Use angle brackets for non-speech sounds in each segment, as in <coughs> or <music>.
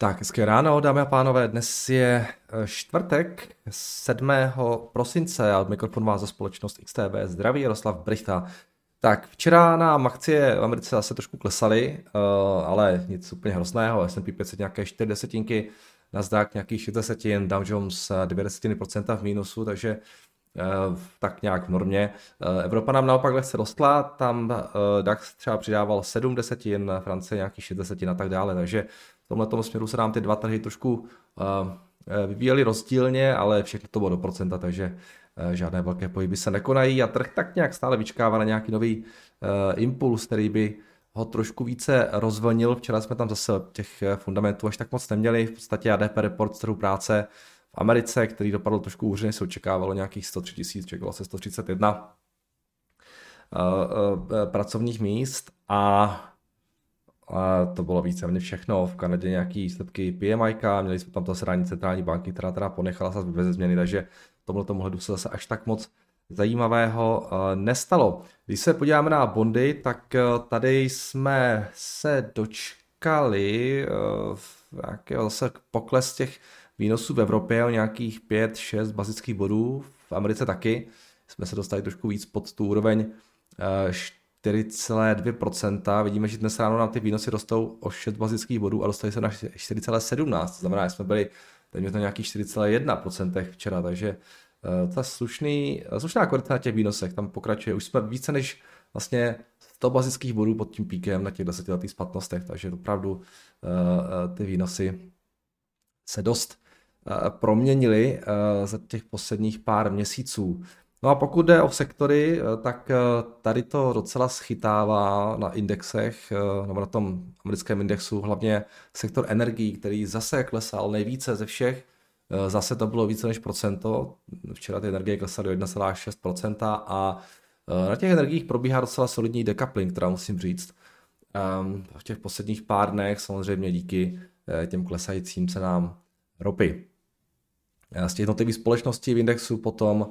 Tak, hezké ráno, dámy a pánové. Dnes je eh, čtvrtek 7. prosince a od mikrofonu vás za společnost XTB zdraví Jaroslav Brichta. Tak, včera na akcie v Americe zase trošku klesaly, eh, ale nic úplně hrozného. S&P 500 nějaké 4 desetinky, Nasdaq nějakých 6 desetin, Dow Jones 2 desetiny procenta v mínusu, takže eh, tak nějak v normě. Evropa nám naopak lehce rostla, tam DAX třeba přidával 7 desetin, Francie nějakých 6 desetin a tak dále, takže tomhle směru se nám ty dva trhy trošku uh, vyvíjely rozdílně, ale všechno to bylo do procenta, takže uh, žádné velké pohyby se nekonají a trh tak nějak stále vyčkává na nějaký nový impuls, který by ho trošku více rozvlnil. Včera jsme tam zase těch fundamentů až tak moc neměli. V podstatě ADP report z trhu práce v Americe, který dopadl trošku hůře, se očekávalo nějakých 103 tisíc, čekalo se 131 uh, uh, pracovních míst a a to bylo víceméně všechno. V Kanadě nějaký výsledky PMI, měli jsme tam to srání centrální banky, která teda ponechala se bez změny, takže tomhle tomu hledu se zase až tak moc zajímavého eh, nestalo. Když se podíváme na bondy, tak eh, tady jsme se dočkali eh, nějakého zase pokles těch výnosů v Evropě o nějakých 5-6 bazických bodů, v Americe taky. Jsme se dostali trošku víc pod tu úroveň 4,2%. Vidíme, že dnes ráno nám ty výnosy rostou o 6 bazických bodů a dostali se na 4,17. To znamená, že jsme byli téměř na nějakých 4,1% včera, takže uh, ta slušný, slušná kvalita na těch výnosech tam pokračuje. Už jsme více než vlastně 100 bazických bodů pod tím píkem na těch desetiletých splatnostech, takže opravdu uh, ty výnosy se dost proměnily za těch posledních pár měsíců. No a pokud jde o sektory, eh, tak eh, tady to docela schytává na indexech, eh, nebo na tom americkém indexu, hlavně sektor energií, který zase klesal nejvíce ze všech. Zase to bylo více než procento. Včera ty energie klesaly do 1,6% a na těch energiích probíhá docela solidní decoupling, která musím říct. Ehm, v těch posledních pár dnech samozřejmě díky těm klesajícím cenám ropy. Z těch jednotlivých společností v indexu potom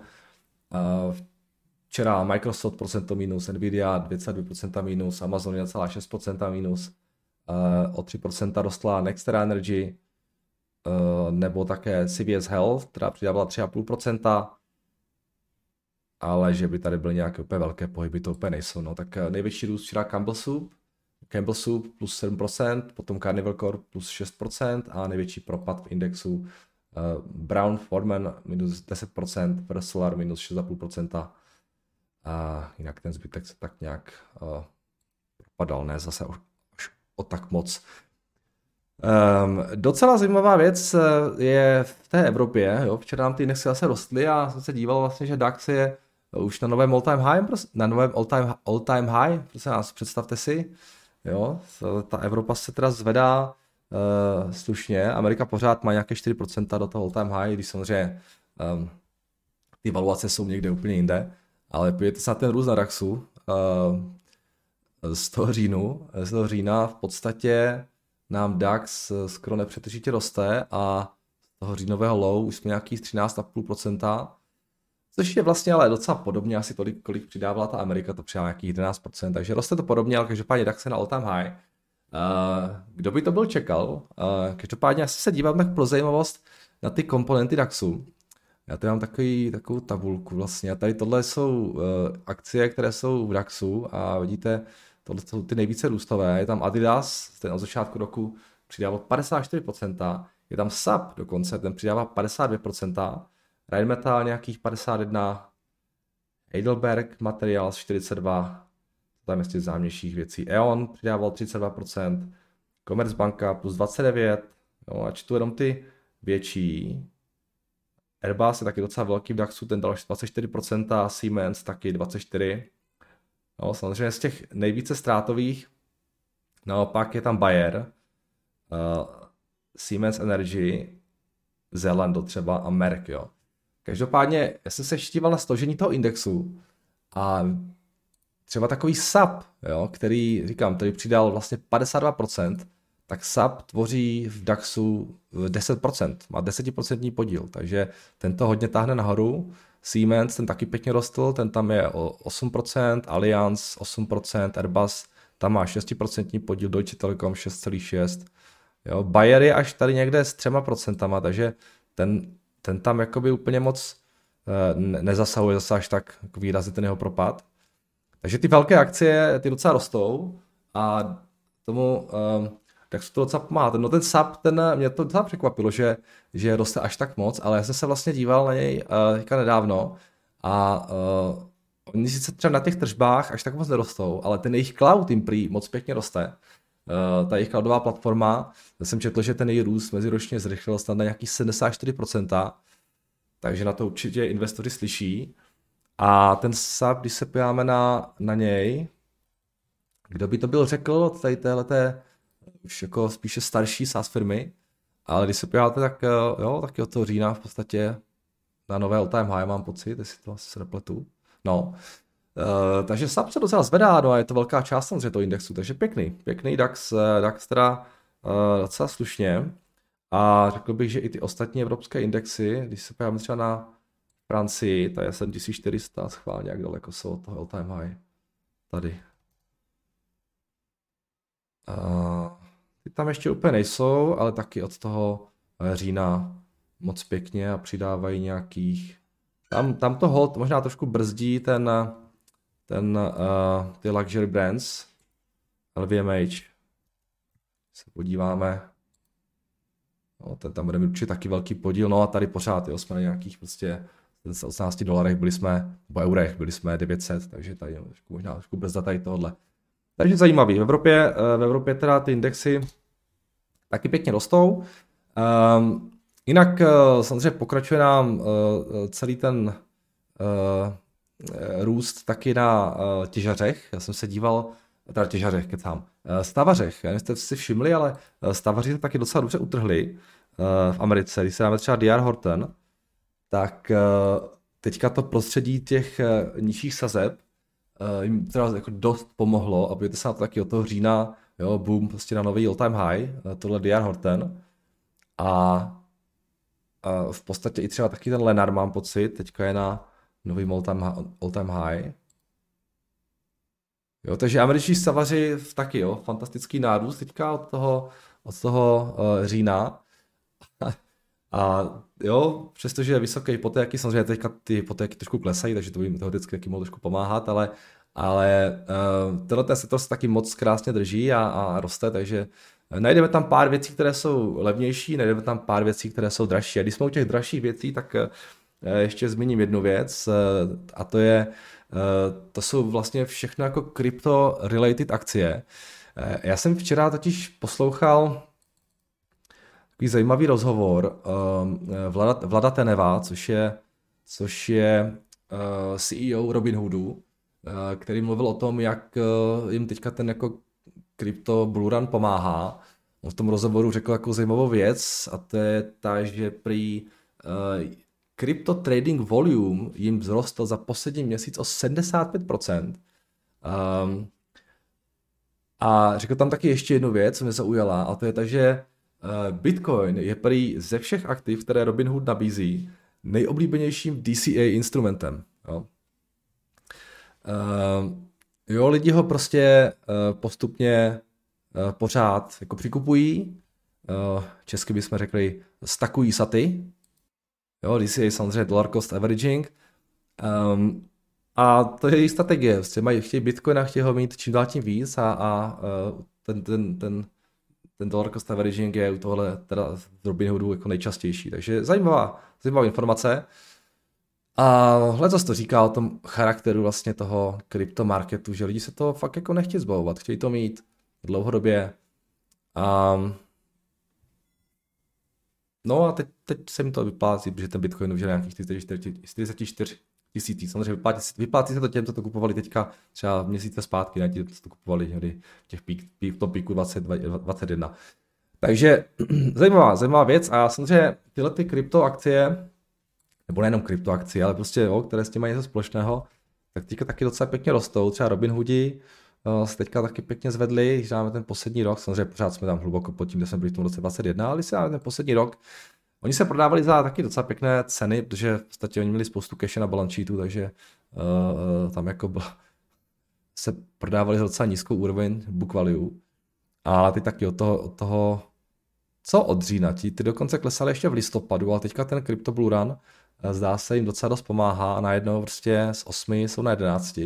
Včera Microsoft procento minus, Nvidia 2,2% minus, Amazon 1,6% minus, o 3% rostla Nextera Energy, nebo také CVS Health, která přidávala 3,5%, ale že by tady byly nějaké úplně velké pohyby, to úplně nejsou. No. Tak největší růst včera Campbell Soup, Campbell Soup plus 7%, potom Carnival Corp plus 6% a největší propad v indexu Brown Foreman minus 10%, First Solar minus 6,5% a jinak ten zbytek se tak nějak uh, propadal, ne zase až o tak moc. Um, docela zajímavá věc eh, je v té Evropě, jo, včera nám ty indexy zase rostly a jsem se díval vlastně, že DAX je už na novém all-time high, na novém all-time, all-time high, prosím nás, představte si, jo, ta Evropa se teda zvedá uh, slušně. Amerika pořád má nějaké 4% do toho all time high, když samozřejmě um, ty valuace jsou někde úplně jinde, ale podívejte se na ten růst na DAXu uh, z toho říjnu, z toho října v podstatě nám DAX skoro nepřetržitě roste a z toho říjnového low už jsme nějakých 13,5%, což je vlastně ale docela podobně asi tolik, kolik přidávala ta Amerika, to přidává nějakých 11%, takže roste to podobně, ale každopádně DAX je na all time high. Kdo by to byl čekal? Uh, každopádně asi se dívám tak pro zajímavost na ty komponenty DAXu. Já tady mám takový, takovou tabulku vlastně. A tady tohle jsou uh, akcie, které jsou v DAXu a vidíte, tohle jsou ty nejvíce růstové. Je tam Adidas, ten od začátku roku přidával 54%, je tam SAP dokonce, ten přidává 52%, Rheinmetall nějakých 51%, Heidelberg Materials 42, tam ještě zámějších věcí. E.ON přidával 32%, Commerzbanka plus 29%, no a čtu jenom ty větší. Airbus je taky docela velký v DAXu, ten dal 24%, a Siemens taky 24%. No, samozřejmě z těch nejvíce ztrátových naopak je tam Bayer, uh, Siemens Energy, Zalando třeba a Merck, jo. Každopádně, já jsem se štíval na složení toho indexu a třeba takový SAP, jo, který, říkám, který přidal vlastně 52%, tak SAP tvoří v DAXu 10%, má 10% podíl, takže ten to hodně táhne nahoru. Siemens, ten taky pěkně rostl, ten tam je o 8%, Allianz 8%, Airbus tam má 6% podíl, Deutsche Telekom 6,6%, Jo, Bayer je až tady někde s třema procentama, takže ten, ten tam jakoby úplně moc uh, nezasahuje zase až tak výrazně ten jeho propad. Takže ty velké akcie, ty docela rostou a tomu uh, tak se to docela pomáhá. No ten SAP, ten, mě to docela překvapilo, že, že roste až tak moc, ale já jsem se vlastně díval na něj uh, teďka nedávno a uh, oni sice třeba na těch tržbách až tak moc nerostou, ale ten jejich cloud jim prý moc pěkně roste. Uh, ta jejich cloudová platforma, já jsem četl, že ten její růst meziročně zrychlil snad na nějaký 74%, takže na to určitě investoři slyší. A ten SAP, když se podíváme na, na něj, kdo by to byl řekl tady téhleté už jako spíše starší SaaS firmy, ale když se podíváte, tak eh, jo, taky od toho října v podstatě na nové all time high mám pocit, jestli to asi se nepletu. No, Uh, takže SAP se docela zvedá, no a je to velká část samozřejmě toho indexu, takže pěkný, pěkný DAX, eh, DAX teda uh, docela slušně. A řekl bych, že i ty ostatní evropské indexy, když se podíváme třeba na Francii, ta je 7400, schválně, jak daleko jsou od toho all time high. Tady. Uh, ty tam ještě úplně nejsou, ale taky od toho října moc pěkně a přidávají nějakých... Tam, tam to hold možná trošku brzdí ten, ten, uh, ty luxury brands, LVMH. Se podíváme, no, ten tam bude mít určitě taky velký podíl, no a tady pořád, jo, jsme na nějakých prostě 18 dolarech, byli jsme, nebo eurech, byli jsme 900, takže tady jo, možná trošku brzda tady tohle. Takže zajímavý. V Evropě, eh, v Evropě teda ty indexy taky pěkně rostou. Um, jinak uh, samozřejmě pokračuje nám uh, celý ten uh, růst taky na uh, těžařech. Já jsem se díval, teda těžařech, kecám, uh, stavařech. Já nevím, jste si všimli, ale stavaři to taky docela dobře utrhli uh, v Americe. Když se dáme třeba DR Horton, tak uh, teďka to prostředí těch uh, nižších sazeb uh, jim teda jako dost pomohlo, aby to se taky od toho října, jo, boom, prostě na nový all-time high, tohle DR Horten. A uh, v podstatě i třeba taky ten Lenard mám pocit, teďka je na nový all-time, all-time high. Jo, takže američtí stavaři taky, jo, fantastický nárůst teďka od toho, od toho uh, října. <laughs> A jo, přestože vysoké hypotéky, samozřejmě teďka ty hypotéky trošku klesají, takže to by jim teoreticky taky mohlo trošku pomáhat, ale, ale uh, tenhle ten sektor se taky moc krásně drží a, a roste, takže najdeme tam pár věcí, které jsou levnější, najdeme tam pár věcí, které jsou dražší. A když jsme u těch dražších věcí, tak uh, ještě zmíním jednu věc a to je, to jsou vlastně všechno jako crypto-related akcie. Uh, já jsem včera totiž poslouchal takový zajímavý rozhovor uh, Vlada, Vlada Teneva, což je, což je uh, CEO Robinhoodu, uh, který mluvil o tom, jak jim teďka ten jako krypto Bluran pomáhá. On v tom rozhovoru řekl jako zajímavou věc a to je ta, že prý crypto trading volume jim vzrostl za poslední měsíc o 75%. Um, ehm, a řekl tam taky ještě jednu věc, co mě zaujala, a to je ta, že Eh, Bitcoin je prý ze všech aktiv, které Robinhood nabízí, nejoblíbenějším DCA instrumentem. Jo. Uh, jo, lidi ho prostě uh, postupně pořád jako přikupují. Česky bychom řekli stakují saty. Jo, DCA je samozřejmě dollar cost averaging. Um, a to je její strategie. Prostě mají, chtějí Bitcoin a chtějí ho mít čím dál tím víc a, a ten, ten, ten ten dollar cost averaging je u tohle teda v Robinhoodu jako nejčastější. Takže zajímavá, zajímavá informace. A hled zase to říká o tom charakteru vlastně toho kryptomarketu, že lidi se to fakt jako nechtějí zbavovat, chtějí to mít dlouhodobě. Um, no a teď, teď se mi to vyplácí, protože ten Bitcoin už je nějakých 44, 44 tisící. Samozřejmě vyplácí, vyplácí se to těm, co to kupovali teďka třeba měsíce zpátky, ne ti, co to kupovali někdy v těch pík, v tom píku 2021. Takže <clears throat> zajímavá, zajímavá věc a samozřejmě tyhle ty kryptoakcie, nebo nejenom kryptoakcie, ale prostě jo, které s tím mají něco společného, tak teďka taky docela pěkně rostou. Třeba Robin Hoodi uh, se teďka taky pěkně zvedli, když dáme ten poslední rok, samozřejmě pořád jsme tam hluboko pod tím, kde jsme byli v tom roce 21, ale když se dáme ten poslední rok, Oni se prodávali za taky docela pěkné ceny, protože v podstatě oni měli spoustu cache na balance sheetu, takže uh, tam jako byl, <laughs> se prodávali za docela nízkou úroveň book value. A ty taky od toho, od toho co od října? Ti, ty dokonce klesaly ještě v listopadu, ale teďka ten Crypto Blue Run eh, zdá se jim docela dost pomáhá a najednou prostě z 8 jsou na 11.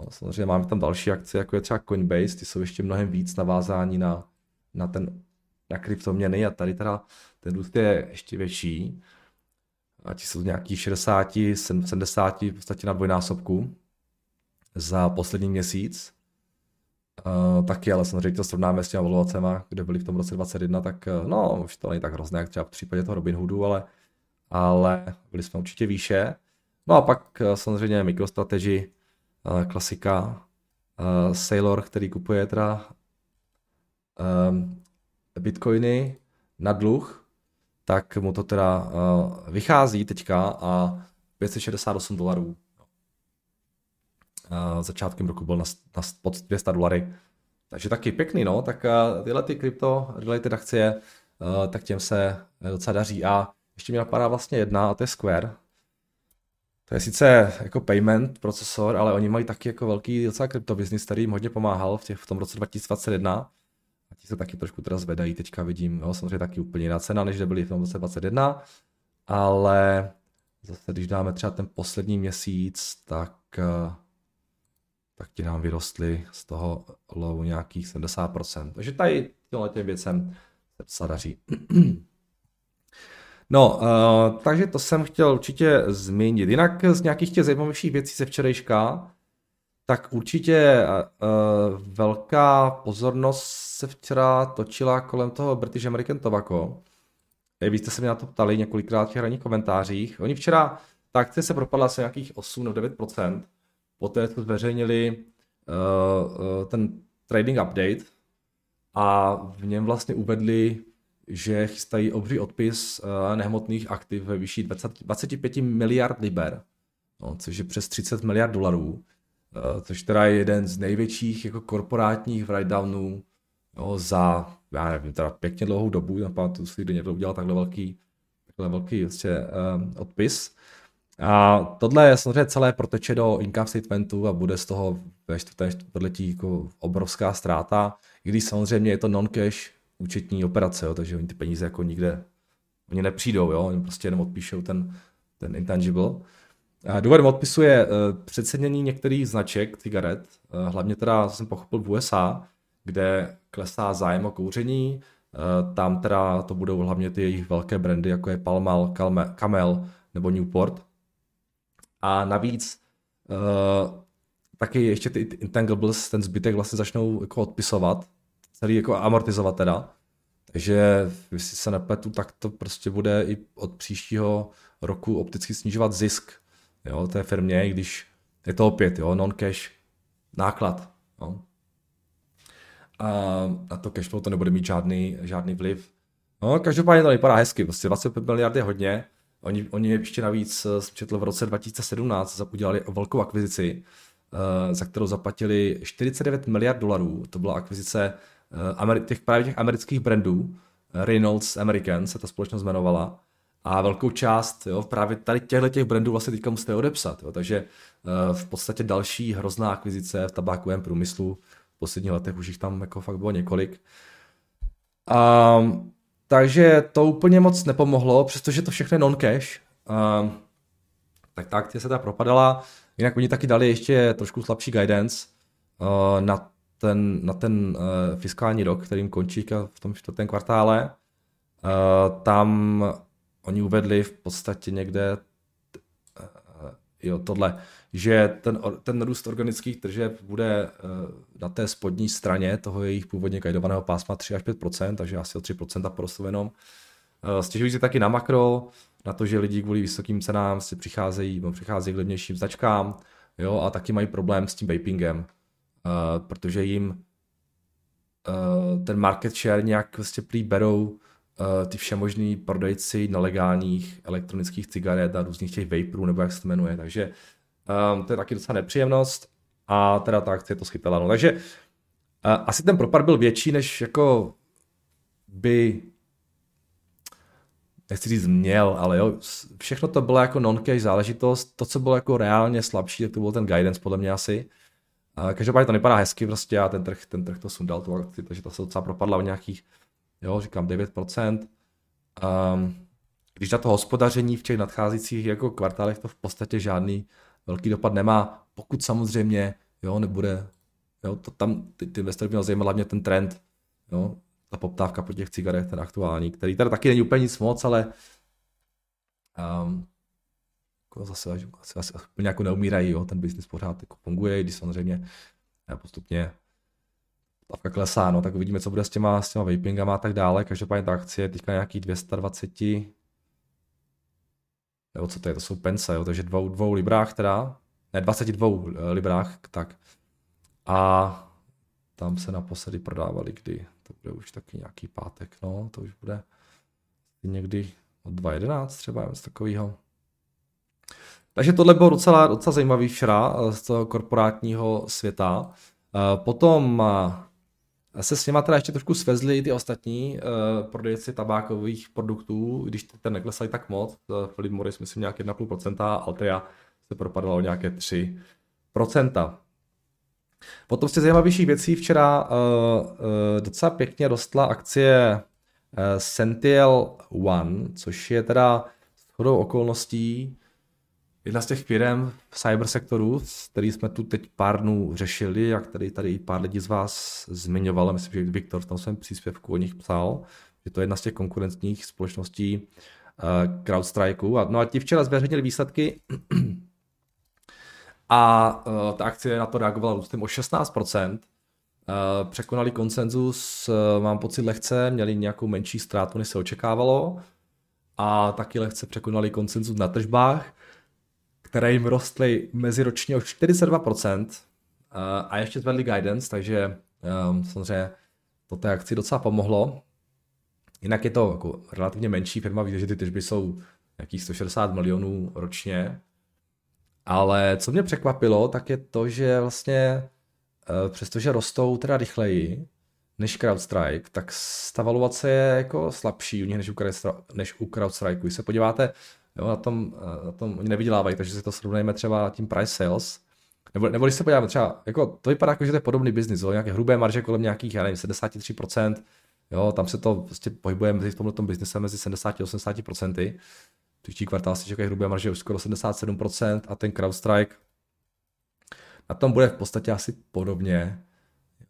No, samozřejmě máme tam další akce, jako je třeba Coinbase, ty jsou ještě mnohem víc navázání na, na ten na kryptoměny a tady teda ten růst je ještě větší. A ti jsou nějaký 60, 70, v podstatě na dvojnásobku za poslední měsíc. Uh, taky, ale samozřejmě, to srovnáme s těmi valuacemi, kde byly v tom roce 2021, tak uh, no, už to není tak hrozné, jak třeba v případě toho Robinhoodu, ale, ale byli jsme určitě výše. No a pak uh, samozřejmě MicroStrategy, uh, klasika, uh, Sailor, který kupuje teda um, bitcoiny na dluh, tak mu to teda uh, vychází teďka a 568 dolarů. Uh, začátkem roku byl na, na pod 200 dolary. Takže taky pěkný, no. Tak uh, tyhle ty krypto related akcie, uh, tak těm se docela daří. A ještě mi napadá vlastně jedna, a to je Square. To je sice jako payment procesor, ale oni mají taky jako velký docela krypto business, který jim hodně pomáhal v, těch, v tom roce 2021 a ti se taky trošku teda zvedají, teďka vidím, jo, samozřejmě taky úplně jiná cena, než byly v tom roce 21, ale zase když dáme třeba ten poslední měsíc, tak, eh, tak ti nám vyrostly z toho low nějakých 70%. Takže tady těmhle těm věcem se daří. <clears throat> No, uh, takže to jsem chtěl určitě zmínit. Jinak z nějakých těch zajímavějších věcí ze včerejška, tak určitě uh, velká pozornost se včera točila kolem toho British American Tobacco. Vy jste se mě na to ptali několikrát v těch ranních komentářích. Oni včera, ta akce se propadla asi nějakých 8 nebo 9%. Poté co zveřejnili uh, uh, ten trading update a v něm vlastně uvedli, že chystají obří odpis uh, nehmotných aktiv ve výši 20, 25 miliard liber, no, což je přes 30 miliard dolarů Eh, což teda je jeden z největších jako korporátních write-downů jo, za, já nevím, teda pěkně dlouhou dobu, napamatuju si, kdy někdo udělal takhle velký, takhle velký vlastně, um, odpis. A tohle je samozřejmě celé proteče do income statementu a bude z toho ve čtvrtém čtvrtletí jako obrovská ztráta, i když samozřejmě je to non-cash účetní operace, jo, takže oni ty peníze jako nikde, oni nepřijdou, jo, oni prostě jenom odpíšou ten, ten intangible. Důvodem odpisu je uh, přecenění některých značek cigaret, uh, hlavně teda jsem pochopil v USA, kde klesá zájem o kouření, tam teda to budou hlavně ty jejich velké brandy, jako je Palmal, Camel nebo Newport. A navíc taky ještě ty intangibles, ten zbytek vlastně začnou jako odpisovat, celý jako amortizovat teda. Takže jestli se nepletu, tak to prostě bude i od příštího roku opticky snižovat zisk jo, té firmě, když je to opět jo, non-cash náklad. Jo. A na to cashflow to nebude mít žádný, žádný vliv. No, každopádně to vypadá hezky, prostě 25 miliard je hodně. Oni, oni ještě navíc, eh, četl v roce 2017, udělali velkou akvizici, eh, za kterou zaplatili 49 miliard dolarů. To byla akvizice eh, těch, právě těch amerických brandů. Reynolds American se ta společnost jmenovala. A velkou část jo, právě tady těchto těch brandů vlastně teďka musíte odepsat. Jo. Takže uh, v podstatě další hrozná akvizice v tabákovém průmyslu. V posledních letech už jich tam jako fakt bylo několik. Um, takže to úplně moc nepomohlo, přestože to všechno je non-cash. Um, tak ta akce se ta propadala. Jinak oni taky dali ještě trošku slabší guidance uh, na ten, na ten uh, fiskální rok, kterým končí v tom čtvrtém kvartále. Uh, tam oni uvedli v podstatě někde uh, jo, tohle, že ten, ten růst organických tržeb bude uh, na té spodní straně toho jejich původně guidovaného pásma 3 až 5% takže asi o 3 porostou jenom. Uh, stěžují si taky na makro, na to, že lidi kvůli vysokým cenám si přicházejí, no, přicházejí k levnějším značkám, jo, a taky mají problém s tím vapingem, protože jim ten market share nějak vlastně prý berou ty všemožný prodejci nelegálních elektronických cigaret a různých těch vaporů, nebo jak se to jmenuje. Takže um, to je taky docela nepříjemnost a teda ta akce to schytala. No, takže uh, asi ten propad byl větší, než jako by nechci říct měl, ale jo, všechno to bylo jako non-cash záležitost, to, co bylo jako reálně slabší, tak to byl ten guidance podle mě asi. Uh, každopádně to nepadá hezky prostě a ten trh, ten trh to sundal tu akci, takže to se docela propadla o nějakých jo, říkám 9%. Um, ehm, když na to hospodaření v těch nadcházejících jako kvartálech to v podstatě žádný velký dopad nemá, pokud samozřejmě jo, nebude, jo, to tam ty, ty investory měl zajímat hlavně ten trend, jo, ta poptávka po těch cigaretách, ten aktuální, který tady taky není úplně nic moc, ale um, jako zase asi, asi úplně jako neumírají, jo, ten biznis pořád jako funguje, když samozřejmě postupně poptávka klesá, no, tak uvidíme, co bude s těma, s těma vapingama a tak dále, každopádně ta akcie je teďka nějaký 220, nebo co to je, to jsou pence, jo, takže dvou, dvou librách teda, ne, 22 eh, librách, tak. A tam se naposledy prodávali kdy, to bude už taky nějaký pátek, no, to už bude někdy od 2.11 třeba, něco takového. Takže tohle bylo docela, docela zajímavý včera eh, z toho korporátního světa. Eh, potom se s něma teda ještě trošku svezli ty ostatní uh, prodejci tabákových produktů, když ten neklesali tak moc. Philip Morris myslím nějak 1,5%, Altria se propadala o nějaké 3%. Potom z těch zajímavějších věcí včera uh, uh, docela pěkně rostla akcie uh, Sentiel One, což je teda shodou okolností jedna z těch firm v cybersektoru, který jsme tu teď pár dnů řešili, jak tady, tady pár lidí z vás zmiňovalo, myslím, že Viktor v tom svém příspěvku o nich psal, že to je jedna z těch konkurentních společností uh, CrowdStrike. A, no a ti včera zveřejnili výsledky a uh, ta akcie na to reagovala růstem o 16%. Uh, eh, překonali konsenzus, mám pocit lehce, měli nějakou menší ztrátu, než se očekávalo. A taky lehce překonali konsenzus na tržbách které jim rostly meziročně o 42% a ještě zvedli guidance, takže um, samozřejmě to té akci docela pomohlo. Jinak je to jako relativně menší firma, víte, že ty tržby jsou nějakých 160 milionů ročně, ale co mě překvapilo, tak je to, že vlastně uh, přestože rostou teda rychleji než CrowdStrike, tak ta valuace je jako slabší u nich než u CrowdStrike. Když se podíváte Jo, na tom, na tom oni nevydělávají, takže si to srovnejme třeba tím price sales. Nebo, nebo když se podíváme třeba, jako, to vypadá jako, že to je podobný biznis, jo, nějaké hrubé marže kolem nějakých, já nevím, 73%, jo, tam se to prostě pohybuje mezi v tomhle biznise mezi 70 a 80%. Příští kvartál si čekají hrubé marže už skoro 77% a ten CrowdStrike na tom bude v podstatě asi podobně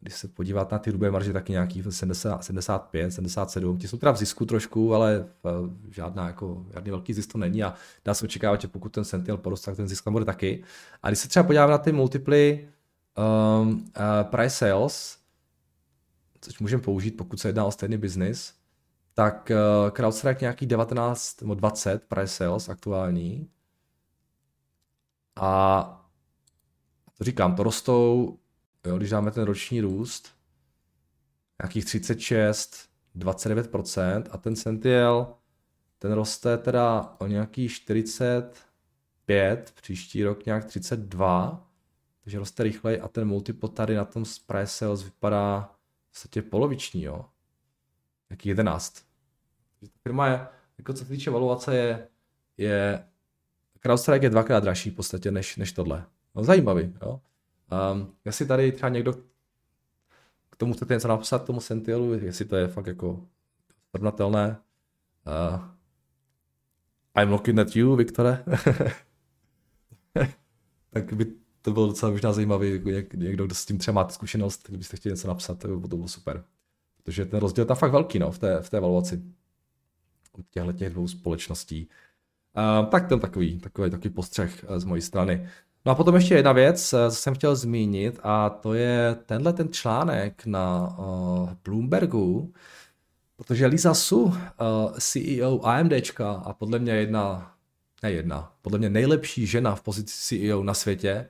když se podívat na ty hrubé marže, taky nějaký 70, 75, 77, ti jsou teda v zisku trošku, ale žádná jako, žádný velký zisk to není a dá se očekávat, že pokud ten Sentinel poroste, tak ten zisk tam bude taky. A když se třeba podíváme na ty multiply um, uh, price sales, což můžeme použít, pokud se jedná o stejný business, tak uh, CrowdStrike nějaký 19 nebo 20 price sales aktuální. A to říkám, to rostou Jo, když dáme ten roční růst, nějakých 36, 29% a ten Sentiel, ten roste teda o nějaký 45, příští rok nějak 32, takže roste rychleji a ten multiple tady na tom price sales vypadá v podstatě poloviční, jo. Jaký 11. Ta firma je, jako co se týče valuace, je, je CrowdStrike je dvakrát dražší v podstatě než, než tohle. No zajímavý, jo. Um, jestli tady třeba někdo k tomu chcete něco napsat, tomu Sentielu, jestli to je fakt jako srovnatelné. Uh, I'm looking at you, Viktore. <laughs> tak by to bylo docela možná zajímavý, jako někdo, kdo s tím třeba máte zkušenost, kdybyste chtěli něco napsat, to by to bylo super. Protože ten rozdíl je tam fakt velký no, v té, v té evaluaci těchto těch dvou společností. Uh, tak ten takový, takový, takový postřeh z mojí strany. No a potom ještě jedna věc, eh, co jsem chtěl zmínit, a to je tenhle ten článek na uh, Bloombergu, protože Lisa Su, uh, CEO AMDčka a podle mě jedna, ne jedna, podle mě nejlepší žena v pozici CEO na světě,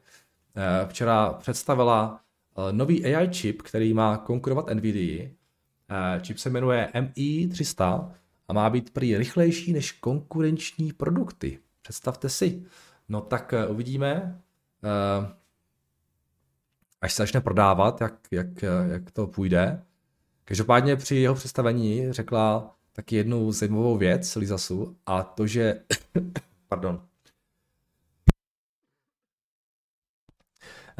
uh, včera představila uh, nový AI čip, který má konkurovat NVIDIA. Uh, čip se jmenuje MI300 a má být prý rychlejší než konkurenční produkty. Představte si. No tak uvidíme, Eh, až se začne prodávat, jak, jak, jak to půjde. Každopádně při jeho představení řekla taky jednu zajímavou věc Lizasu a to, že <coughs> pardon,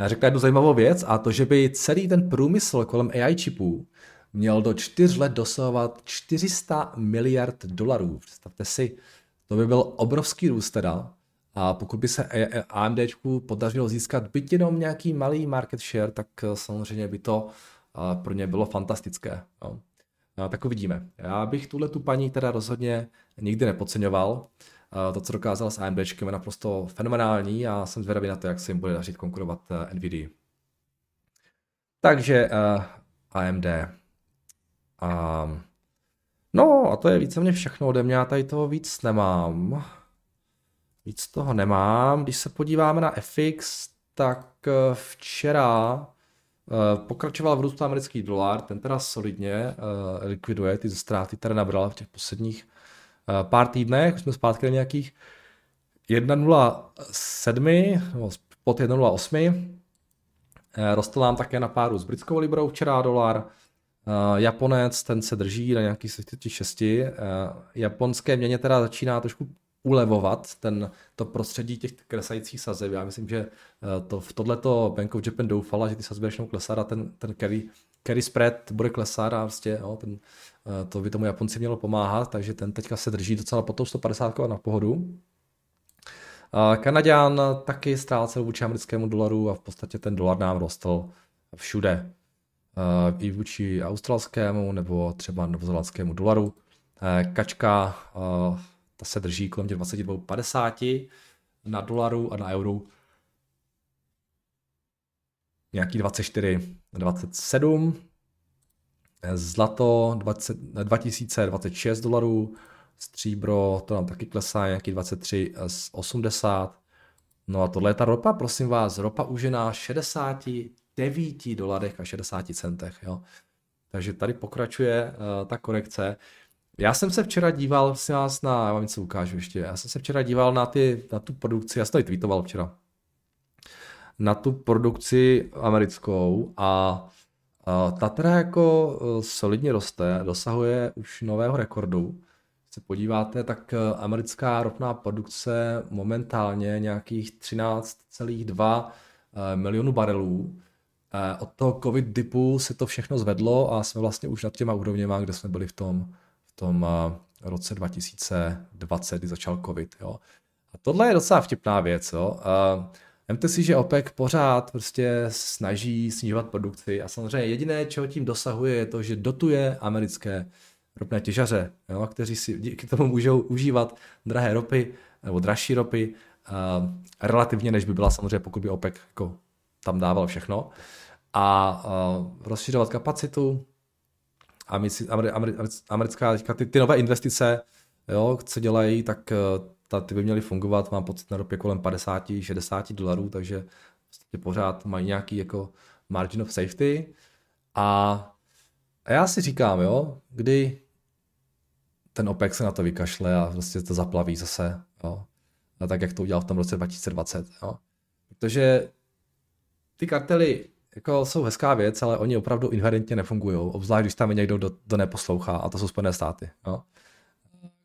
řekla jednu zajímavou věc a to, že by celý ten průmysl kolem AI čipů měl do čtyř let dosahovat 400 miliard dolarů. Představte si, to by byl obrovský růst teda. A pokud by se AMD podařilo získat byť jenom nějaký malý market share, tak eh, samozřejmě by to eh, pro ně bylo fantastické. No. No, tak uvidíme. Já bych tuhle tu paní teda rozhodně nikdy nepodceňoval. Eh, to, co dokázal s AMD, je naprosto fenomenální a jsem zvědavý na to, jak se jim bude dařit konkurovat NVIDIA. Takže uh, AMD. Um, no a to je víceméně všechno ode mě, já tady toho víc nemám. Víc toho nemám. Když se podíváme na FX, tak eh, včera uh, pokračoval v růstu americký dolar, ten teda solidně uh, likviduje ty ztráty, které nabral v těch posledních pár týdnech, už jsme zpátky na nějakých 1.07, nebo pod 1.08. Rostl nám také na páru s britskou librou včera dolar. Japonec, ten se drží na nějakých 76. Japonské měně teda začíná trošku ulevovat ten, to prostředí těch klesajících sazeb. Já myslím, že to, v tohleto Bank of Japan doufala, že ty sazby začnou klesat a ten, ten carry, carry spread bude klesat a prostě jo, ten, to by tomu Japonci mělo pomáhat, takže ten teďka se drží docela pod tou 150 na pohodu. Kanaďan taky ztrácel vůči americkému dolaru a v podstatě ten dolar nám rostl všude. I vůči australskému nebo třeba novozelandskému dolaru. Kačka ta se drží kolem těch 22,50 na dolaru a na euru nějaký 24, 27. Zlato 20, 2026 dolarů, stříbro, to nám taky klesá, nějaký 23 z 80. No a tohle je ta ropa, prosím vás, ropa už je na 69 dolarech a 60 centech, jo. Takže tady pokračuje uh, ta korekce. Já jsem se včera díval, si vás na, já vám něco ukážu ještě, já jsem se včera díval na, ty, na tu produkci, já jsem tady tweetoval včera, na tu produkci americkou a ta teda jako eh, solidně roste, dosahuje už nového rekordu se podíváte, tak eh, americká ropná produkce momentálně nějakých 13,2 eh, milionů barelů. Od toho covid dipu se to všechno zvedlo a jsme vlastně už nad těma úrovněma, kde jsme byli v tom, tom roce 2020, kdy začal covid. Jo. A tohle je docela vtipná věc. Jo. Vemte si, že OPEC pořád prostě snaží snižovat produkci a samozřejmě jediné, čeho tím dosahuje, je to, že dotuje americké ropné těžaře, jo, kteří si díky tomu můžou užívat drahé ropy nebo dražší ropy uh, relativně, než by byla samozřejmě, pokud by OPEC jako tam dával všechno. A uh, rozšiřovat kapacitu. A my si, americká, ty, ty nové investice, jo, co dělají, tak uh, ta, ty by měly fungovat, mám pocit na ropě kolem 50-60 dolarů, takže vlastně pořád mají nějaký jako margin of safety. A a já si říkám, jo, kdy ten OPEC se na to vykašle a prostě to zaplaví zase, jo. A tak, jak to udělal v tom roce 2020, jo. Protože ty kartely jako jsou hezká věc, ale oni opravdu inherentně nefungují, obzvlášť když tam někdo do, do neposlouchá, a to jsou Spojené státy, jo.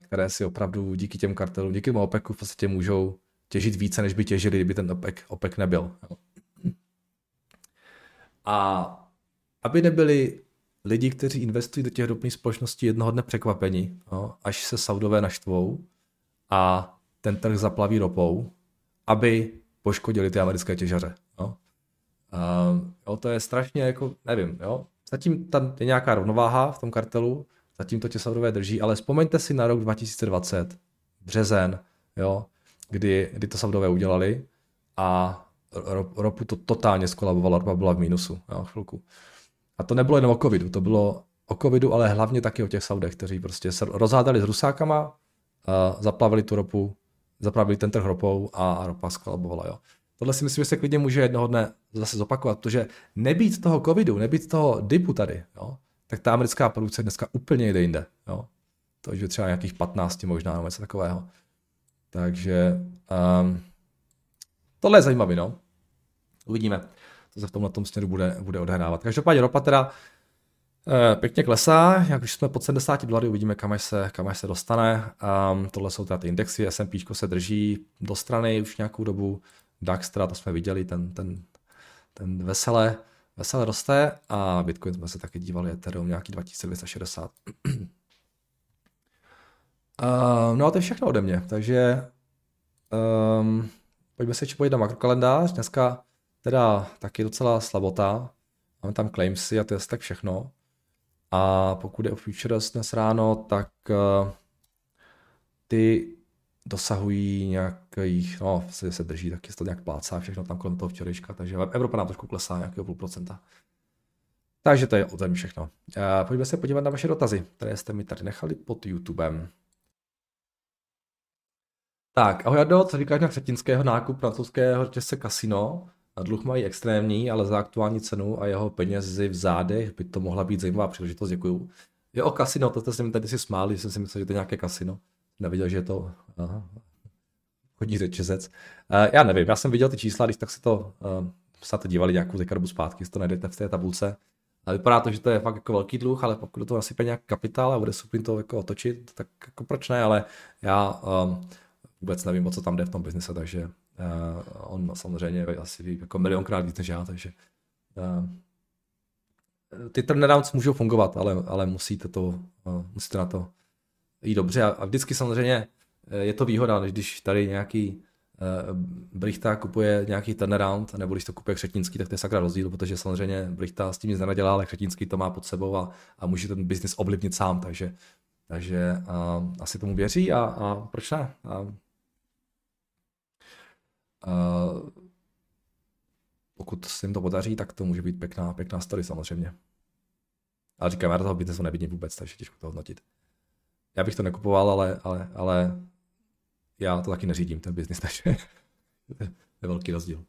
které si opravdu díky těm kartelům, díky tomu OPECu v podstatě můžou těžit více, než by těžili, kdyby ten OPEC, OPEC nebyl. Jo. A aby nebyli lidi, kteří investují do těch ropných společností jednoho dne překvapení, jo, až se Saudové naštvou a ten trh zaplaví ropou, aby poškodili ty americké těžaře. Jo. A, jo, to je strašně jako, nevím, jo. Zatím tam je nějaká rovnováha v tom kartelu, zatím to tě Saudové drží, ale vzpomeňte si na rok 2020, březen, jo, kdy, kdy to Saudové udělali a ropu to totálně skolabovalo, ropa byla v mínusu, jo, chvilku. A to nebylo jenom o covidu, to bylo o covidu, ale hlavně taky o těch Saudech, kteří prostě se rozhádali s Rusákama, a zaplavili tu ropu, zaplavili ten trh ropou a ropa skolabovala. Jo. Tohle si myslím, že se klidně může jednoho dne zase zopakovat, protože nebýt toho covidu, nebýt toho dipu tady, jo, tak ta americká produkce dneska úplně jde jinde. Jo. To je třeba nějakých 15 možná, nebo něco takového. Takže um, tohle je zajímavé, no. Uvidíme co se v tomhle tom směru bude, bude odehrávat. Každopádně ropa teda e, pěkně klesá, jak už jsme pod 70 dolary, uvidíme, kam až se, kam až se dostane. Um, tohle jsou teda ty indexy, S&P se drží do strany už nějakou dobu, DAX teda, to jsme viděli, ten, ten, ten vesele veselé roste a Bitcoin jsme se taky dívali, Ethereum nějaký 2260. uh, <clears throat> no a to je všechno ode mě, takže um, pojďme se ještě pojít na makrokalendář. Dneska teda taky docela slabota. Máme tam claimsy a to je tak všechno. A pokud je o futures dnes ráno, tak uh, ty dosahují nějakých, no, se, se drží, taky to nějak plácá všechno tam kolem toho včerejška, takže Evropa nám trošku klesá nějakého půl procenta. Takže to je o tom všechno. Uh, pojďme se podívat na vaše dotazy, které jste mi tady nechali pod YouTubem. Tak, ahoj Ado, co říkáš na Křetinského nákup francouzského řetězce Casino? Dluh mají extrémní, ale za aktuální cenu a jeho penězi v zádech by to mohla být zajímavá příležitost, děkuju. Jo, kasino, to jste mi tady si smáli, jsem si myslel, že to je nějaké kasino. Neviděl, že je to aha, chodí řečezec. Uh, já nevím, já jsem viděl ty čísla, když tak se to, uh, se to dívali nějakou teďka zpátky, si to najdete v té tabulce. A vypadá to, že to je fakt jako velký dluh, ale pokud do toho nasype nějak kapitál a bude schopný to jako otočit, tak jako proč ne, ale já um, vůbec nevím, o co tam jde v tom biznise, takže uh, on samozřejmě asi ví jako milionkrát víc než já, takže uh, ty turnarounds můžou fungovat, ale, ale musíte, to, uh, musíte na to jít dobře a, a vždycky samozřejmě je to výhoda, než když tady nějaký uh, Brichta kupuje nějaký turnaround, nebo když to kupuje Křetínský, tak to je sakra rozdíl, protože samozřejmě Brichta s tím nic nenadělá, ale Křetínský to má pod sebou a, a může ten biznis ovlivnit sám, takže, takže uh, asi tomu věří a, a proč ne? A, Uh, pokud se jim to podaří, tak to může být pěkná, pěkná story samozřejmě. Ale říkám, já do toho biznesu nevidím vůbec, takže těžko to hodnotit. Já bych to nekupoval, ale, ale, ale já to taky neřídím, ten biznis, <laughs> takže je velký rozdíl.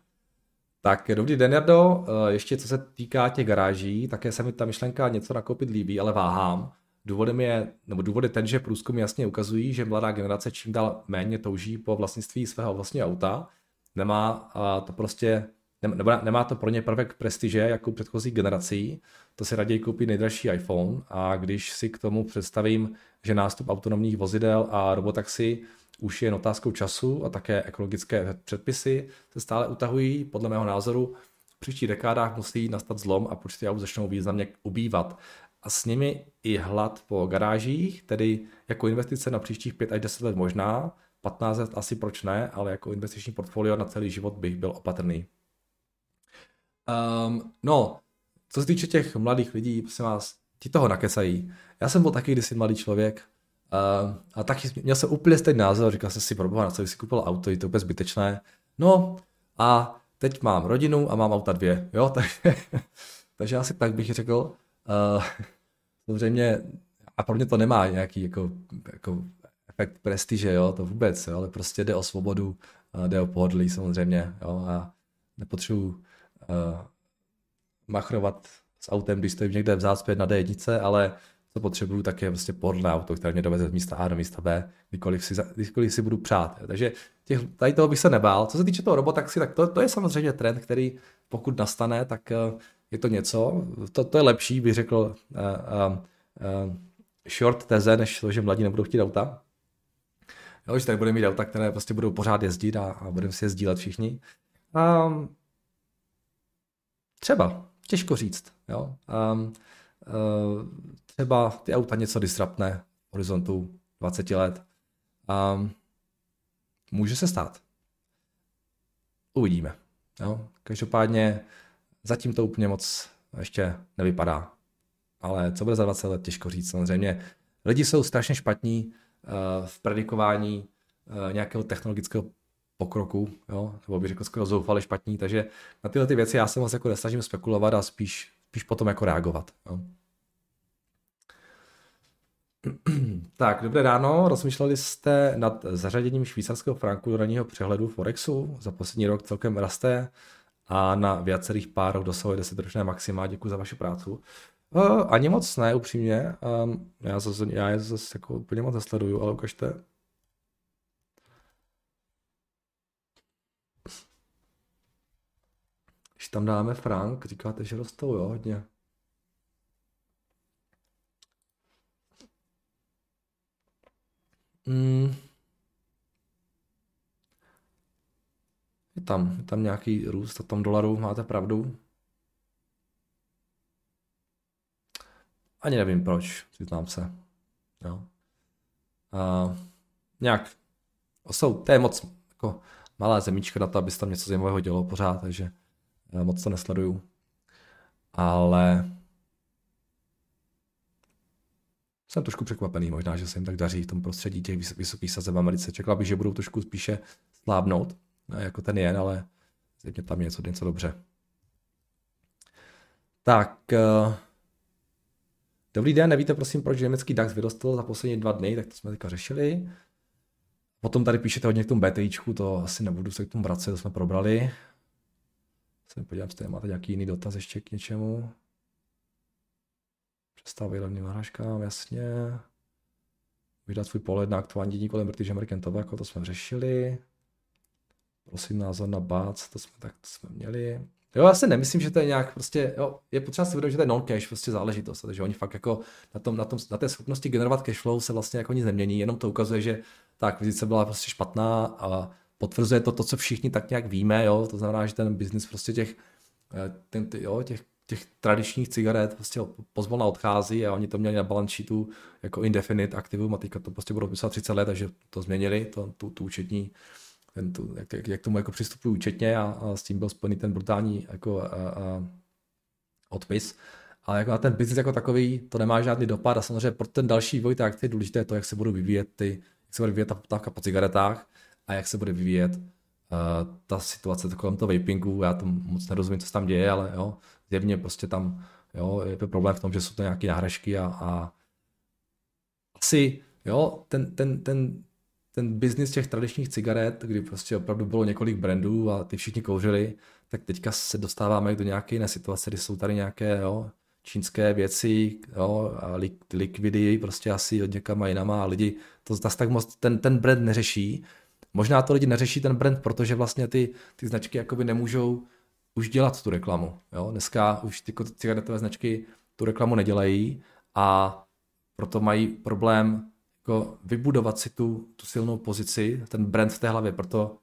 Tak dobrý den, Jardo. Ještě co se týká těch garáží, také se mi ta myšlenka něco nakoupit líbí, ale váhám. Důvodem je, nebo důvod je ten, že průzkum jasně ukazují, že mladá generace čím dál méně touží po vlastnictví svého vlastního auta nemá to prostě, nebo nemá to pro ně prvek prestiže jako předchozí generací, to si raději koupí nejdražší iPhone a když si k tomu představím, že nástup autonomních vozidel a robotaxi už je otázkou času a také ekologické předpisy se stále utahují, podle mého názoru v příštích dekádách musí nastat zlom a počty aut začnou významně ubývat. A s nimi i hlad po garážích, tedy jako investice na příštích 5 až 10 let možná, 15 let asi proč ne, ale jako investiční portfolio na celý život bych byl opatrný. Um, no, co se týče těch mladých lidí, prosím vás, ti toho nakesají. Já jsem byl taky kdysi mladý člověk uh, a taky měl jsem úplně stejný názor, říkal jsem si, proboha, na co bych si koupil auto, je to úplně zbytečné. No a teď mám rodinu a mám auta dvě, jo, <laughs> takže, takže asi tak bych řekl. Uh, samozřejmě, a pro mě to nemá nějaký jako, jako efekt prestiže, jo, to vůbec, jo, ale prostě jde o svobodu, jde o pohodlí samozřejmě, jo, a nepotřebuji uh, machrovat s autem, když stojím někde v zácpě na D1, ale co potřebuju, tak je prostě pohodlné auto, které mě doveze z místa A do místa B, kdykoliv si, kdykoliv si budu přát. Takže těch, tady toho bych se nebál. Co se týče toho robotaxi, tak to, to je samozřejmě trend, který pokud nastane, tak uh, je to něco, to, to je lepší, bych řekl, uh, uh, uh, short teze, než to, že mladí nebudou chtít auta. Jo, že tady budeme mít auta, které prostě budou pořád jezdit a, a budeme si je sdílet všichni. Um, třeba, těžko říct. Jo. Um, třeba ty auta něco disruptne v horizontu 20 let. Um, může se stát. Uvidíme. Jo. Každopádně zatím to úplně moc ještě nevypadá. Ale co bude za 20 let, těžko říct samozřejmě. Lidi jsou strašně špatní Eh, v predikování eh, nějakého technologického pokroku, jo? nebo bych řekl skoro zoufale špatní, takže na tyhle ty věci já se moc jako nesnažím spekulovat a spíš, spíš potom jako reagovat. Jo? <clears throat> Tak, dobré ráno. Rozmýšleli jste nad zařaděním švýcarského franku do ranního přehledu Forexu? Za poslední rok celkem raste a na viacerých párech dosahuje 10 ročné maxima. Děkuji za vaši práci. Uh, ani moc ne, upřímně. Um, já, zase, já je zase jako úplně moc nesleduju, ale ukažte. Když tam dáme frank, říkáte, že rostou, jo, hodně. Mm. Je tam, je tam nějaký růst a tom dolaru, máte pravdu. ani nevím proč, přiznám se. Jo. A, nějak, jsou, to je moc jako malá zemíčka na to, aby se tam něco zajímavého dělo pořád, takže moc to nesleduju. Ale jsem trošku překvapený možná, že se jim tak daří v tom prostředí těch vysokých sazeb v Americe. Čekal bych, že budou trošku spíše slábnout, jako ten jen, ale zřejmě tam je něco, něco dobře. Tak, uh, dobrý den, nevíte prosím, proč německý DAX vyrostl za poslední dva dny, tak to jsme teďka řešili. Potom tady píšete hodně k tomu BTIčku, to asi nebudu se k tomu vracet, to jsme probrali. Se podívám, jestli máte nějaký jiný dotaz ještě k něčemu. Přestal levným narážkám, jasně. Vydat svůj pohled na aktuální dění kolem British American Tobacco, to jsme řešili. Prosím názor na BAC, to jsme tak to jsme měli. Jo, já si nemyslím, že to je nějak prostě, jo, je potřeba si uvědomit, že to je non-cash prostě záležitost, takže oni fakt jako na, tom, na, tom, na té schopnosti generovat cash flow se vlastně jako nic nemění, jenom to ukazuje, že ta akvizice byla prostě špatná a potvrzuje to to, co všichni tak nějak víme, jo, to znamená, že ten biznis prostě těch, eh, ten, ty, jo, těch, těch tradičních cigaret prostě pozvolna odchází a oni to měli na balance sheetu jako indefinite aktivum a teďka to prostě budou pисat 30 let, takže to změnili, to, tu, tu účetní ten, tu, jak, jak, jak, tomu jako přistupují účetně a, a, s tím byl spojený ten brutální jako, a, a, odpis. Ale jako na ten biznis jako takový to nemá žádný dopad a samozřejmě pro ten další vývoj tak je důležité to, jak se budou vyvíjet ty, jak se bude vyvíjet ta poptávka po cigaretách a jak se bude vyvíjet uh, ta situace kolem toho vapingu. Já tomu moc nerozumím, co se tam děje, ale jo, zjevně prostě tam jo, je to problém v tom, že jsou to nějaké náhražky a, a asi jo, ten, ten, ten, ten biznis těch tradičních cigaret, kdy prostě opravdu bylo několik brandů a ty všichni kouřili, tak teďka se dostáváme do nějaké jiné situace, kdy jsou tady nějaké jo, čínské věci, jo, a likvidy prostě asi od někama jinama a lidi to zase tak moc ten, ten brand neřeší. Možná to lidi neřeší ten brand, protože vlastně ty, ty značky jakoby nemůžou už dělat tu reklamu. Jo? Dneska už ty cigaretové značky tu reklamu nedělají a proto mají problém jako vybudovat si tu, tu silnou pozici, ten brand v té hlavě, proto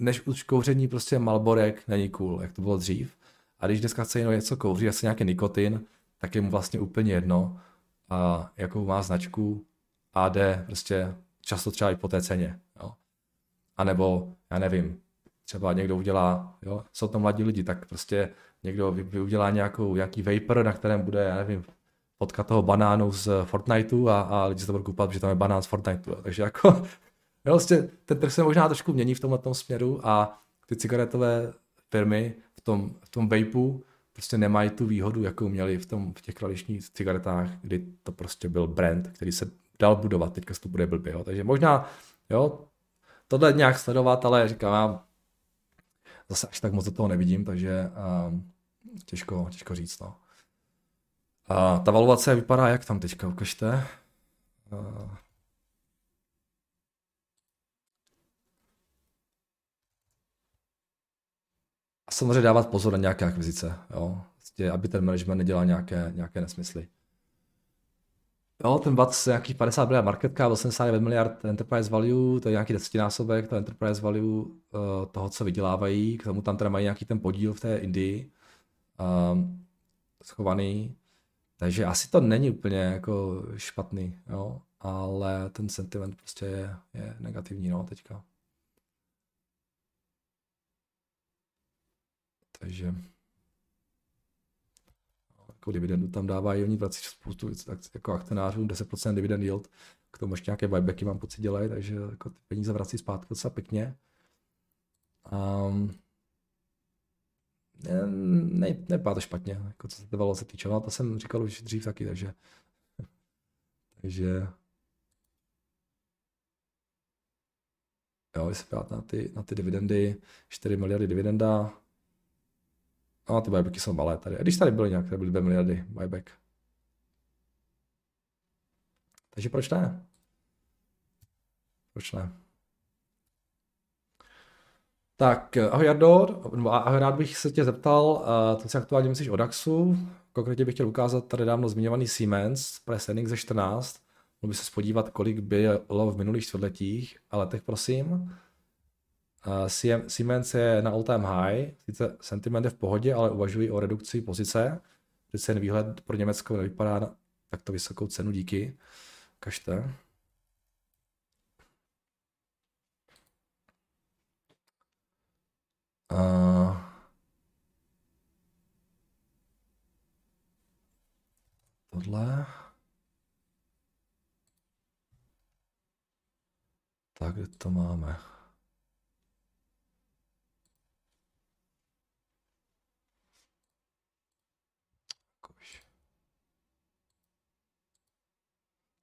než už kouření prostě Malborek není cool, jak to bylo dřív. A když dneska chce jenom něco kouří, asi nějaký nikotin, tak je mu vlastně úplně jedno, a jakou má značku a jde prostě často třeba i po té ceně. A nebo, já nevím, třeba někdo udělá, jo, jsou to mladí lidi, tak prostě někdo udělá nějakou, nějaký vapor, na kterém bude, já nevím, fotka toho banánu z Fortniteu a, a lidi se to budou kupovat, protože tam je banán z Fortniteu. Takže jako, <laughs> jo, vlastně ten trh se možná trošku mění v tomhle směru a ty cigaretové firmy v tom, v tom vapeu prostě nemají tu výhodu, jakou měli v, tom, v těch tradičních cigaretách, kdy to prostě byl brand, který se dal budovat, teďka se to bude blbě. Jo. Takže možná, jo, tohle nějak sledovat, ale říkám, já zase až tak moc do toho nevidím, takže um, těžko, těžko říct. No. A ta valuace vypadá jak tam teďka, ukažte. A samozřejmě dávat pozor na nějaké akvizice, jo. Vlastně, aby ten management nedělal nějaké, nějaké nesmysly. Jo, ten BAT nějakých 50 miliard market cap, 89 miliard enterprise value, to je nějaký desetinásobek, to enterprise value uh, toho, co vydělávají, k tomu tam teda mají nějaký ten podíl v té Indii um, schovaný. Takže asi to není úplně jako špatný, jo, ale ten sentiment prostě je, je negativní, no, teďka. Takže jako dividendu tam dávají, oni vrací spoustu jako akcionářům, 10% dividend yield, k tomu ještě nějaké buybacky mám pocit dělají, takže jako ty peníze vrací zpátky docela pěkně. Um, ne, ne, nepadá to špatně, jako co se to se týče, ale to jsem říkal už dřív taky, takže <laughs> takže. Jo, jestli na ty, na ty dividendy, 4 miliardy dividenda, No, ty buybacky jsou malé tady. A když tady byly nějaké, byly 2 miliardy buyback. Takže proč ne? Proč ne? Tak, ahoj Jardo, ahoj, rád bych se tě zeptal, to co aktuálně myslíš o DAXu, konkrétně bych chtěl ukázat tady dávno zmiňovaný Siemens, price earnings ze 14, mohl by se spodívat, kolik bylo v minulých čtvrtletích a letech, prosím. Siemens je na all time high, sice sentiment je v pohodě, ale uvažují o redukci pozice, že ten výhled pro Německo nevypadá takto vysokou cenu, díky. Kažte. Uh, tohle. Tak, kde to máme?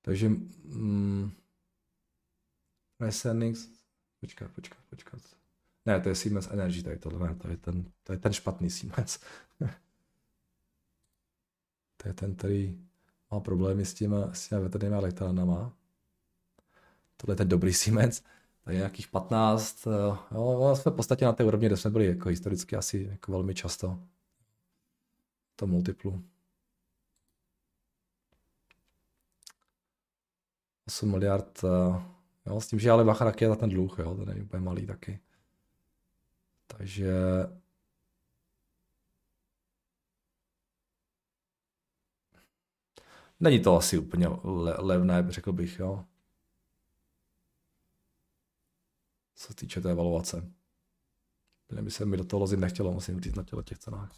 Takže mm, Resonix, počkat, počkat, počkat. Ne, to je Siemens Energy, tady tohle, ne, to je ten, to je ten špatný Siemens. <laughs> to je ten, který má problémy s těma, s těma větrnými elektrárnama. Tohle je ten dobrý Siemens. To je nějakých 15, eh, jo, jsme v podstatě na té úrovni, kde jsme byli jako historicky asi jako velmi často. To multiplu. 8 miliard, eh, jo, s tím, že ale bacha taky je za ten dluh, jo, to není úplně malý taky. Takže Není to asi úplně le- levné, řekl bych, jo. Co se týče té evaluace. Úplně by se mi do toho lozit nechtělo, musím říct na těle těch cenách.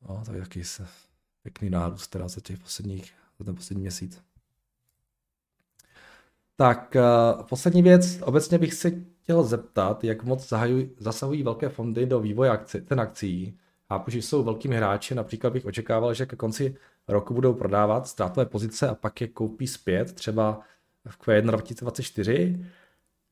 No, tak jaký se pěkný nárůst teda za těch posledních, za ten poslední měsíc. Tak uh, poslední věc, obecně bych se chtěl zeptat, jak moc zahajují, zasahují velké fondy do vývoje akci, ten akcí. Chápu, že jsou velkými hráči, například bych očekával, že ke konci roku budou prodávat ztrátové pozice a pak je koupí zpět, třeba v Q1 2024.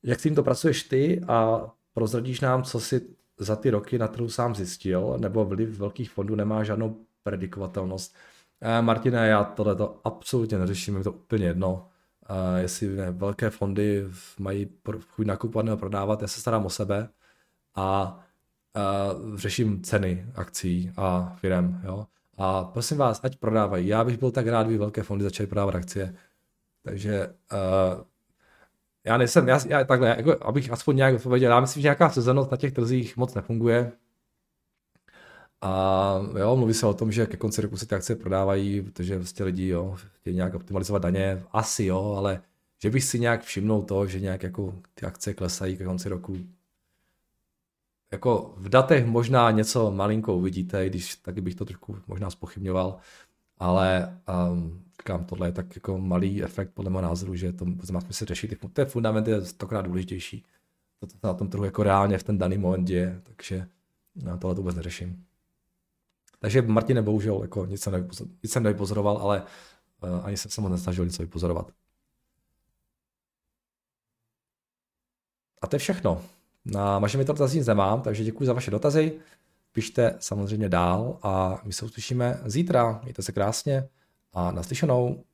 Jak s tím to pracuješ ty a prozradíš nám, co si za ty roky na trhu sám zjistil, nebo vliv velkých fondů nemá žádnou predikovatelnost. Eh, Martine, já tohle to absolutně neřeším, je to úplně jedno Uh, jestli ne, velké fondy mají chuť nakupovat nebo prodávat, já se starám o sebe a uh, řeším ceny akcí a firm. Jo? A prosím vás, ať prodávají. Já bych byl tak rád, kdyby velké fondy začaly prodávat akcie. Takže uh, já nejsem, já, já takhle, jako, abych aspoň nějak odpověděl, já myslím, že nějaká sezónnost na těch trzích moc nefunguje. A jo, mluví se o tom, že ke konci roku se ty akcie prodávají, protože vlastně lidi jo, chtějí nějak optimalizovat daně, asi jo, ale že bych si nějak všimnul to, že nějak jako ty akcie klesají ke konci roku. Jako v datech možná něco malinko uvidíte, když taky bych to trošku možná spochybňoval, ale um, říkám, tohle je tak jako malý efekt podle mého názoru, že to má smysl řešit. Ten fundament je stokrát důležitější. To, to na tom trhu jako reálně v ten daný moment děje, takže no, tohle to vůbec neřeším. Takže Martine, bohužel, jako nic jsem, nevypozor, nic jsem nevypozoroval, ale uh, ani jsem se moc nesnažil něco vypozorovat. A to je všechno. Na vaše dotazy nic nemám, takže děkuji za vaše dotazy. Pište samozřejmě dál a my se uslyšíme zítra. Mějte se krásně a naslyšenou.